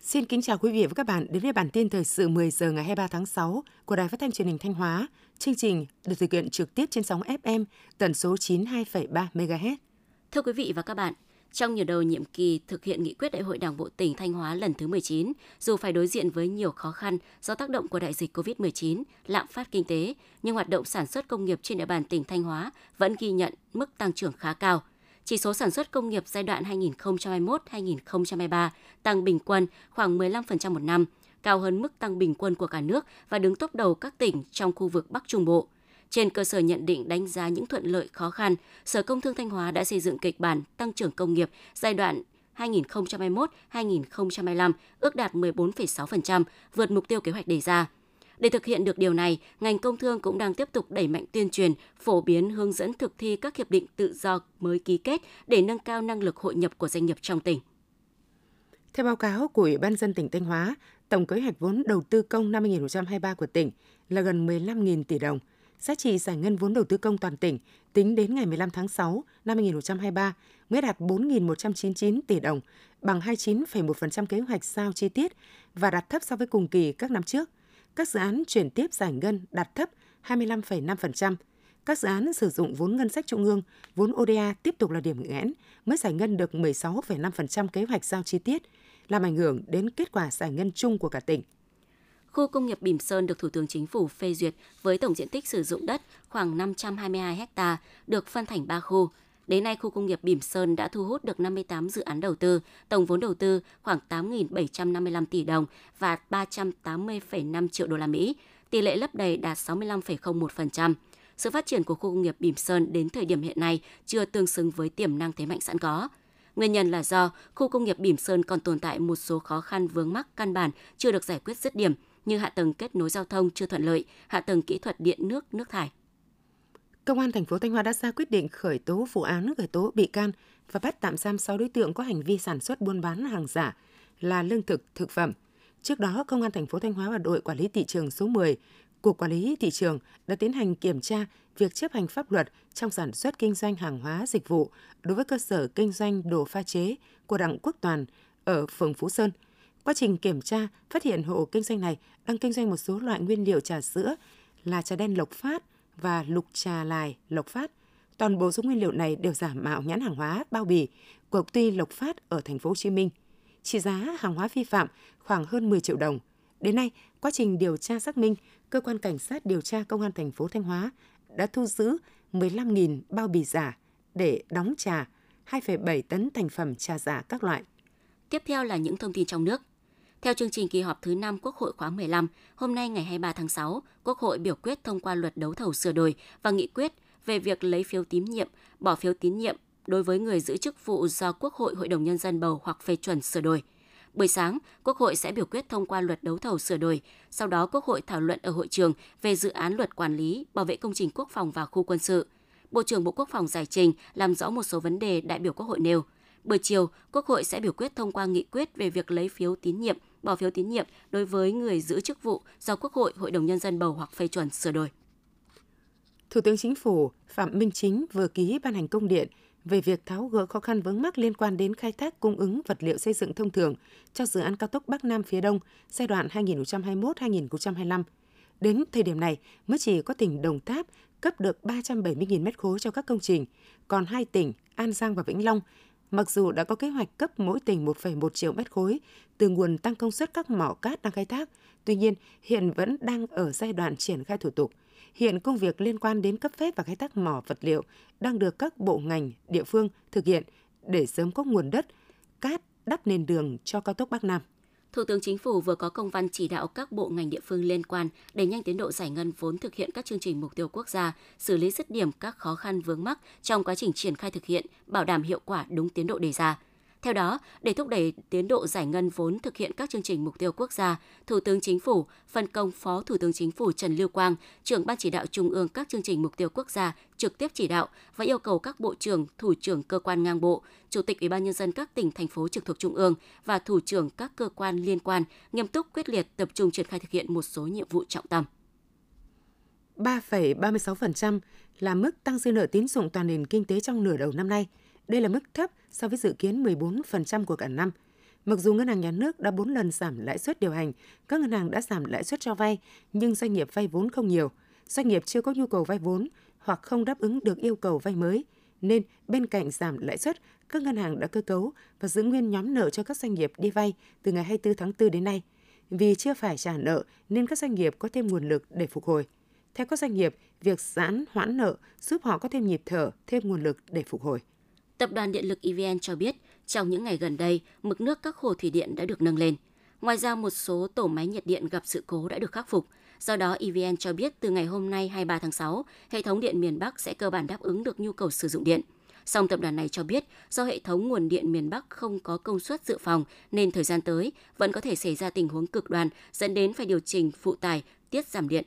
Xin kính chào quý vị và các bạn đến với bản tin thời sự 10 giờ ngày 23 tháng 6 của Đài Phát thanh Truyền hình Thanh Hóa. Chương trình được thực hiện trực tiếp trên sóng FM tần số 92,3 MHz. Thưa quý vị và các bạn, trong nhiều đầu nhiệm kỳ thực hiện nghị quyết Đại hội Đảng bộ tỉnh Thanh Hóa lần thứ 19, dù phải đối diện với nhiều khó khăn do tác động của đại dịch COVID-19, lạm phát kinh tế, nhưng hoạt động sản xuất công nghiệp trên địa bàn tỉnh Thanh Hóa vẫn ghi nhận mức tăng trưởng khá cao – chỉ số sản xuất công nghiệp giai đoạn 2021-2023 tăng bình quân khoảng 15% một năm, cao hơn mức tăng bình quân của cả nước và đứng top đầu các tỉnh trong khu vực Bắc Trung Bộ. Trên cơ sở nhận định đánh giá những thuận lợi khó khăn, Sở Công Thương Thanh Hóa đã xây dựng kịch bản tăng trưởng công nghiệp giai đoạn 2021-2025 ước đạt 14,6%, vượt mục tiêu kế hoạch đề ra. Để thực hiện được điều này, ngành công thương cũng đang tiếp tục đẩy mạnh tuyên truyền, phổ biến hướng dẫn thực thi các hiệp định tự do mới ký kết để nâng cao năng lực hội nhập của doanh nghiệp trong tỉnh. Theo báo cáo của Ủy ban dân tỉnh Thanh Hóa, tổng kế hoạch vốn đầu tư công năm 2023 của tỉnh là gần 15.000 tỷ đồng. Giá trị giải ngân vốn đầu tư công toàn tỉnh tính đến ngày 15 tháng 6 năm 2023 mới đạt 4.199 tỷ đồng, bằng 29,1% kế hoạch sao chi tiết và đạt thấp so với cùng kỳ các năm trước các dự án chuyển tiếp giải ngân đạt thấp 25,5%. Các dự án sử dụng vốn ngân sách trung ương, vốn ODA tiếp tục là điểm nghẽn, mới giải ngân được 16,5% kế hoạch giao chi tiết, làm ảnh hưởng đến kết quả giải ngân chung của cả tỉnh. Khu công nghiệp Bỉm Sơn được Thủ tướng Chính phủ phê duyệt với tổng diện tích sử dụng đất khoảng 522 ha, được phân thành 3 khu, Đến nay, khu công nghiệp Bỉm Sơn đã thu hút được 58 dự án đầu tư, tổng vốn đầu tư khoảng 8.755 tỷ đồng và 380,5 triệu đô la Mỹ. Tỷ lệ lấp đầy đạt 65,01%. Sự phát triển của khu công nghiệp Bỉm Sơn đến thời điểm hiện nay chưa tương xứng với tiềm năng thế mạnh sẵn có. Nguyên nhân là do khu công nghiệp Bỉm Sơn còn tồn tại một số khó khăn vướng mắc căn bản chưa được giải quyết dứt điểm như hạ tầng kết nối giao thông chưa thuận lợi, hạ tầng kỹ thuật điện nước, nước thải. Công an thành phố Thanh Hóa đã ra quyết định khởi tố vụ án khởi tố bị can và bắt tạm giam 6 đối tượng có hành vi sản xuất buôn bán hàng giả là lương thực, thực phẩm. Trước đó, Công an thành phố Thanh Hóa và đội quản lý thị trường số 10, Cục Quản lý thị trường đã tiến hành kiểm tra việc chấp hành pháp luật trong sản xuất kinh doanh hàng hóa dịch vụ đối với cơ sở kinh doanh đồ pha chế của Đặng Quốc Toàn ở phường Phú Sơn. Quá trình kiểm tra, phát hiện hộ kinh doanh này đang kinh doanh một số loại nguyên liệu trà sữa là trà đen lộc phát, và lục trà lài, lộc phát. Toàn bộ số nguyên liệu này đều giả mạo nhãn hàng hóa bao bì của công ty Lộc Phát ở thành phố Hồ Chí Minh. Trị giá hàng hóa vi phạm khoảng hơn 10 triệu đồng. Đến nay, quá trình điều tra xác minh, cơ quan cảnh sát điều tra công an thành phố Thanh Hóa đã thu giữ 15.000 bao bì giả để đóng trà, 2,7 tấn thành phẩm trà giả các loại. Tiếp theo là những thông tin trong nước. Theo chương trình kỳ họp thứ 5 Quốc hội khóa 15, hôm nay ngày 23 tháng 6, Quốc hội biểu quyết thông qua luật đấu thầu sửa đổi và nghị quyết về việc lấy phiếu tín nhiệm, bỏ phiếu tín nhiệm đối với người giữ chức vụ do Quốc hội Hội đồng Nhân dân bầu hoặc phê chuẩn sửa đổi. Buổi sáng, Quốc hội sẽ biểu quyết thông qua luật đấu thầu sửa đổi. Sau đó, Quốc hội thảo luận ở hội trường về dự án luật quản lý, bảo vệ công trình quốc phòng và khu quân sự. Bộ trưởng Bộ Quốc phòng giải trình làm rõ một số vấn đề đại biểu Quốc hội nêu. Buổi chiều, Quốc hội sẽ biểu quyết thông qua nghị quyết về việc lấy phiếu tín nhiệm bỏ phiếu tín nhiệm đối với người giữ chức vụ do Quốc hội, Hội đồng Nhân dân bầu hoặc phê chuẩn sửa đổi. Thủ tướng Chính phủ Phạm Minh Chính vừa ký ban hành công điện về việc tháo gỡ khó khăn vướng mắc liên quan đến khai thác cung ứng vật liệu xây dựng thông thường cho dự án cao tốc Bắc Nam phía Đông giai đoạn 2021-2025. Đến thời điểm này, mới chỉ có tỉnh Đồng Tháp cấp được 370.000 mét khối cho các công trình, còn hai tỉnh An Giang và Vĩnh Long Mặc dù đã có kế hoạch cấp mỗi tỉnh 1,1 triệu mét khối từ nguồn tăng công suất các mỏ cát đang khai thác, tuy nhiên hiện vẫn đang ở giai đoạn triển khai thủ tục. Hiện công việc liên quan đến cấp phép và khai thác mỏ vật liệu đang được các bộ ngành, địa phương thực hiện để sớm có nguồn đất, cát đắp nền đường cho cao tốc Bắc Nam. Thủ tướng Chính phủ vừa có công văn chỉ đạo các bộ ngành địa phương liên quan đẩy nhanh tiến độ giải ngân vốn thực hiện các chương trình mục tiêu quốc gia, xử lý dứt điểm các khó khăn vướng mắc trong quá trình triển khai thực hiện, bảo đảm hiệu quả đúng tiến độ đề ra. Theo đó, để thúc đẩy tiến độ giải ngân vốn thực hiện các chương trình mục tiêu quốc gia, Thủ tướng Chính phủ phân công Phó Thủ tướng Chính phủ Trần Lưu Quang, trưởng ban chỉ đạo trung ương các chương trình mục tiêu quốc gia trực tiếp chỉ đạo và yêu cầu các bộ trưởng, thủ trưởng cơ quan ngang bộ, chủ tịch Ủy ban nhân dân các tỉnh thành phố trực thuộc trung ương và thủ trưởng các cơ quan liên quan nghiêm túc quyết liệt tập trung triển khai thực hiện một số nhiệm vụ trọng tâm. 3,36% là mức tăng dư nợ tín dụng toàn nền kinh tế trong nửa đầu năm nay. Đây là mức thấp so với dự kiến 14% của cả năm. Mặc dù ngân hàng nhà nước đã 4 lần giảm lãi suất điều hành, các ngân hàng đã giảm lãi suất cho vay, nhưng doanh nghiệp vay vốn không nhiều. Doanh nghiệp chưa có nhu cầu vay vốn hoặc không đáp ứng được yêu cầu vay mới, nên bên cạnh giảm lãi suất, các ngân hàng đã cơ cấu và giữ nguyên nhóm nợ cho các doanh nghiệp đi vay từ ngày 24 tháng 4 đến nay. Vì chưa phải trả nợ nên các doanh nghiệp có thêm nguồn lực để phục hồi. Theo các doanh nghiệp, việc giãn hoãn nợ giúp họ có thêm nhịp thở, thêm nguồn lực để phục hồi. Tập đoàn Điện lực EVN cho biết, trong những ngày gần đây, mực nước các hồ thủy điện đã được nâng lên. Ngoài ra, một số tổ máy nhiệt điện gặp sự cố đã được khắc phục. Do đó, EVN cho biết từ ngày hôm nay 23 tháng 6, hệ thống điện miền Bắc sẽ cơ bản đáp ứng được nhu cầu sử dụng điện. Song tập đoàn này cho biết do hệ thống nguồn điện miền Bắc không có công suất dự phòng nên thời gian tới vẫn có thể xảy ra tình huống cực đoan dẫn đến phải điều chỉnh phụ tải, tiết giảm điện.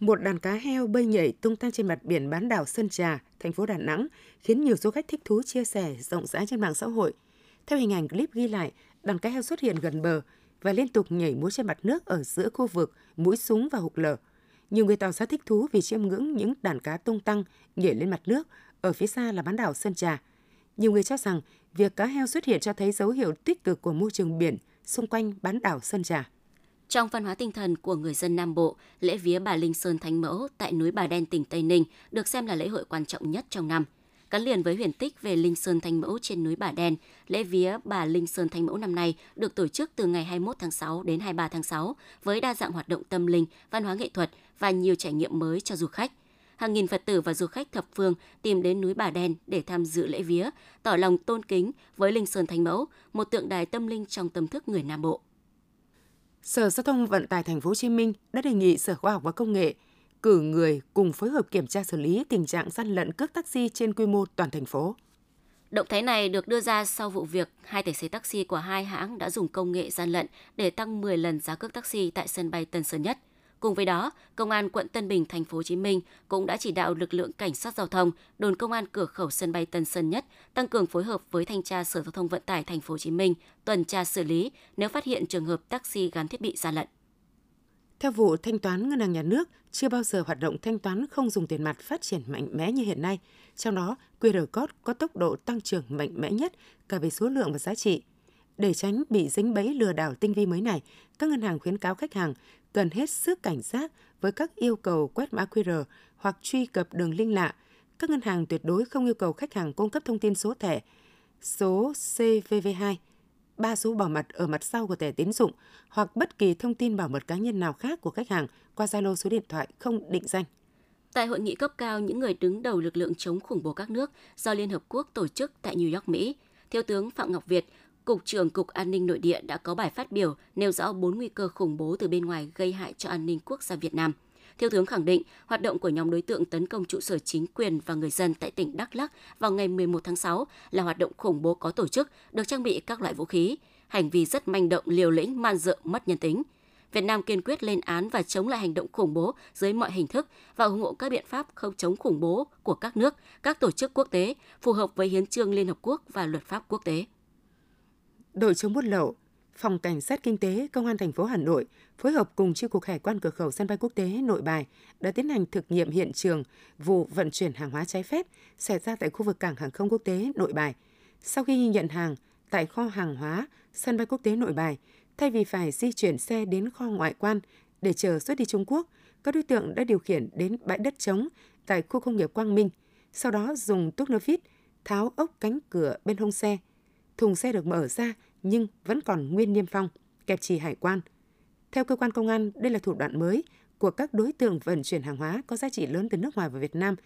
Một đàn cá heo bơi nhảy tung tăng trên mặt biển bán đảo Sơn Trà, thành phố Đà Nẵng, khiến nhiều du khách thích thú chia sẻ rộng rãi trên mạng xã hội. Theo hình ảnh clip ghi lại, đàn cá heo xuất hiện gần bờ và liên tục nhảy múa trên mặt nước ở giữa khu vực mũi súng và hụt lở. Nhiều người tỏ ra thích thú vì chiêm ngưỡng những đàn cá tung tăng nhảy lên mặt nước, ở phía xa là bán đảo Sơn Trà. Nhiều người cho rằng việc cá heo xuất hiện cho thấy dấu hiệu tích cực của môi trường biển xung quanh bán đảo Sơn Trà. Trong văn hóa tinh thần của người dân Nam Bộ, lễ vía bà Linh Sơn Thánh Mẫu tại núi Bà Đen, tỉnh Tây Ninh được xem là lễ hội quan trọng nhất trong năm. Gắn liền với huyền tích về Linh Sơn Thánh Mẫu trên núi Bà Đen, lễ vía bà Linh Sơn Thánh Mẫu năm nay được tổ chức từ ngày 21 tháng 6 đến 23 tháng 6 với đa dạng hoạt động tâm linh, văn hóa nghệ thuật và nhiều trải nghiệm mới cho du khách. Hàng nghìn Phật tử và du khách thập phương tìm đến núi Bà Đen để tham dự lễ vía, tỏ lòng tôn kính với Linh Sơn Thánh Mẫu, một tượng đài tâm linh trong tâm thức người Nam Bộ. Sở Giao thông Vận tải Thành phố Hồ Chí Minh đã đề nghị Sở Khoa học và Công nghệ cử người cùng phối hợp kiểm tra xử lý tình trạng gian lận cước taxi trên quy mô toàn thành phố. Động thái này được đưa ra sau vụ việc hai tài xế taxi của hai hãng đã dùng công nghệ gian lận để tăng 10 lần giá cước taxi tại sân bay Tân Sơn Nhất. Cùng với đó, Công an quận Tân Bình, thành phố Hồ Chí Minh cũng đã chỉ đạo lực lượng cảnh sát giao thông, đồn công an cửa khẩu sân bay Tân Sơn Nhất tăng cường phối hợp với thanh tra Sở Giao thông Vận tải thành phố Hồ Chí Minh tuần tra xử lý nếu phát hiện trường hợp taxi gắn thiết bị gian lận. Theo vụ thanh toán ngân hàng nhà nước, chưa bao giờ hoạt động thanh toán không dùng tiền mặt phát triển mạnh mẽ như hiện nay. Trong đó, QR code có tốc độ tăng trưởng mạnh mẽ nhất cả về số lượng và giá trị. Để tránh bị dính bẫy lừa đảo tinh vi mới này, các ngân hàng khuyến cáo khách hàng cần hết sức cảnh giác với các yêu cầu quét mã QR hoặc truy cập đường link lạ. Các ngân hàng tuyệt đối không yêu cầu khách hàng cung cấp thông tin số thẻ, số CVV2, ba số bảo mật ở mặt sau của thẻ tín dụng hoặc bất kỳ thông tin bảo mật cá nhân nào khác của khách hàng qua Zalo số điện thoại không định danh. Tại hội nghị cấp cao những người đứng đầu lực lượng chống khủng bố các nước do Liên Hợp Quốc tổ chức tại New York, Mỹ, Thiếu tướng Phạm Ngọc Việt, Cục trưởng Cục An ninh Nội địa đã có bài phát biểu nêu rõ bốn nguy cơ khủng bố từ bên ngoài gây hại cho an ninh quốc gia Việt Nam. Thiếu tướng khẳng định, hoạt động của nhóm đối tượng tấn công trụ sở chính quyền và người dân tại tỉnh Đắk Lắk vào ngày 11 tháng 6 là hoạt động khủng bố có tổ chức, được trang bị các loại vũ khí, hành vi rất manh động, liều lĩnh, man dợ, mất nhân tính. Việt Nam kiên quyết lên án và chống lại hành động khủng bố dưới mọi hình thức và ủng hộ các biện pháp không chống khủng bố của các nước, các tổ chức quốc tế phù hợp với hiến trương Liên Hợp Quốc và luật pháp quốc tế đội chống buôn lậu, Phòng Cảnh sát Kinh tế Công an thành phố Hà Nội phối hợp cùng Chi cục Hải quan cửa khẩu sân bay quốc tế Nội Bài đã tiến hành thực nghiệm hiện trường vụ vận chuyển hàng hóa trái phép xảy ra tại khu vực cảng hàng không quốc tế Nội Bài. Sau khi nhận hàng tại kho hàng hóa sân bay quốc tế Nội Bài, thay vì phải di chuyển xe đến kho ngoại quan để chờ xuất đi Trung Quốc, các đối tượng đã điều khiển đến bãi đất trống tại khu công nghiệp Quang Minh, sau đó dùng tuốc nơ vít tháo ốc cánh cửa bên hông xe. Thùng xe được mở ra nhưng vẫn còn nguyên niêm phong, kẹp trì hải quan. Theo cơ quan công an, đây là thủ đoạn mới của các đối tượng vận chuyển hàng hóa có giá trị lớn từ nước ngoài vào Việt Nam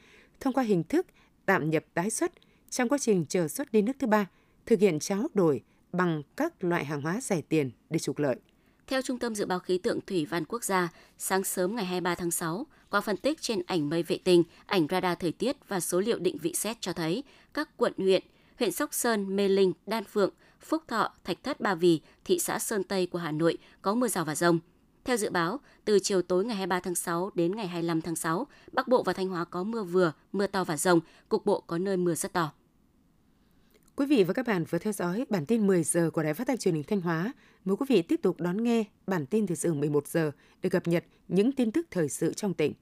thông qua hình thức tạm nhập tái xuất trong quá trình chờ xuất đi nước thứ ba, thực hiện tráo đổi bằng các loại hàng hóa rẻ tiền để trục lợi. Theo Trung tâm Dự báo Khí tượng Thủy văn Quốc gia, sáng sớm ngày 23 tháng 6, qua phân tích trên ảnh mây vệ tinh, ảnh radar thời tiết và số liệu định vị xét cho thấy các quận huyện, huyện Sóc Sơn, Mê Linh, Đan Phượng, Phúc Thọ, Thạch Thất Ba Vì, thị xã Sơn Tây của Hà Nội có mưa rào và rông. Theo dự báo, từ chiều tối ngày 23 tháng 6 đến ngày 25 tháng 6, Bắc Bộ và Thanh Hóa có mưa vừa, mưa to và rông, cục bộ có nơi mưa rất to. Quý vị và các bạn vừa theo dõi bản tin 10 giờ của Đài Phát thanh Truyền hình Thanh Hóa. Mời quý vị tiếp tục đón nghe bản tin thời sự 11 giờ để cập nhật những tin tức thời sự trong tỉnh.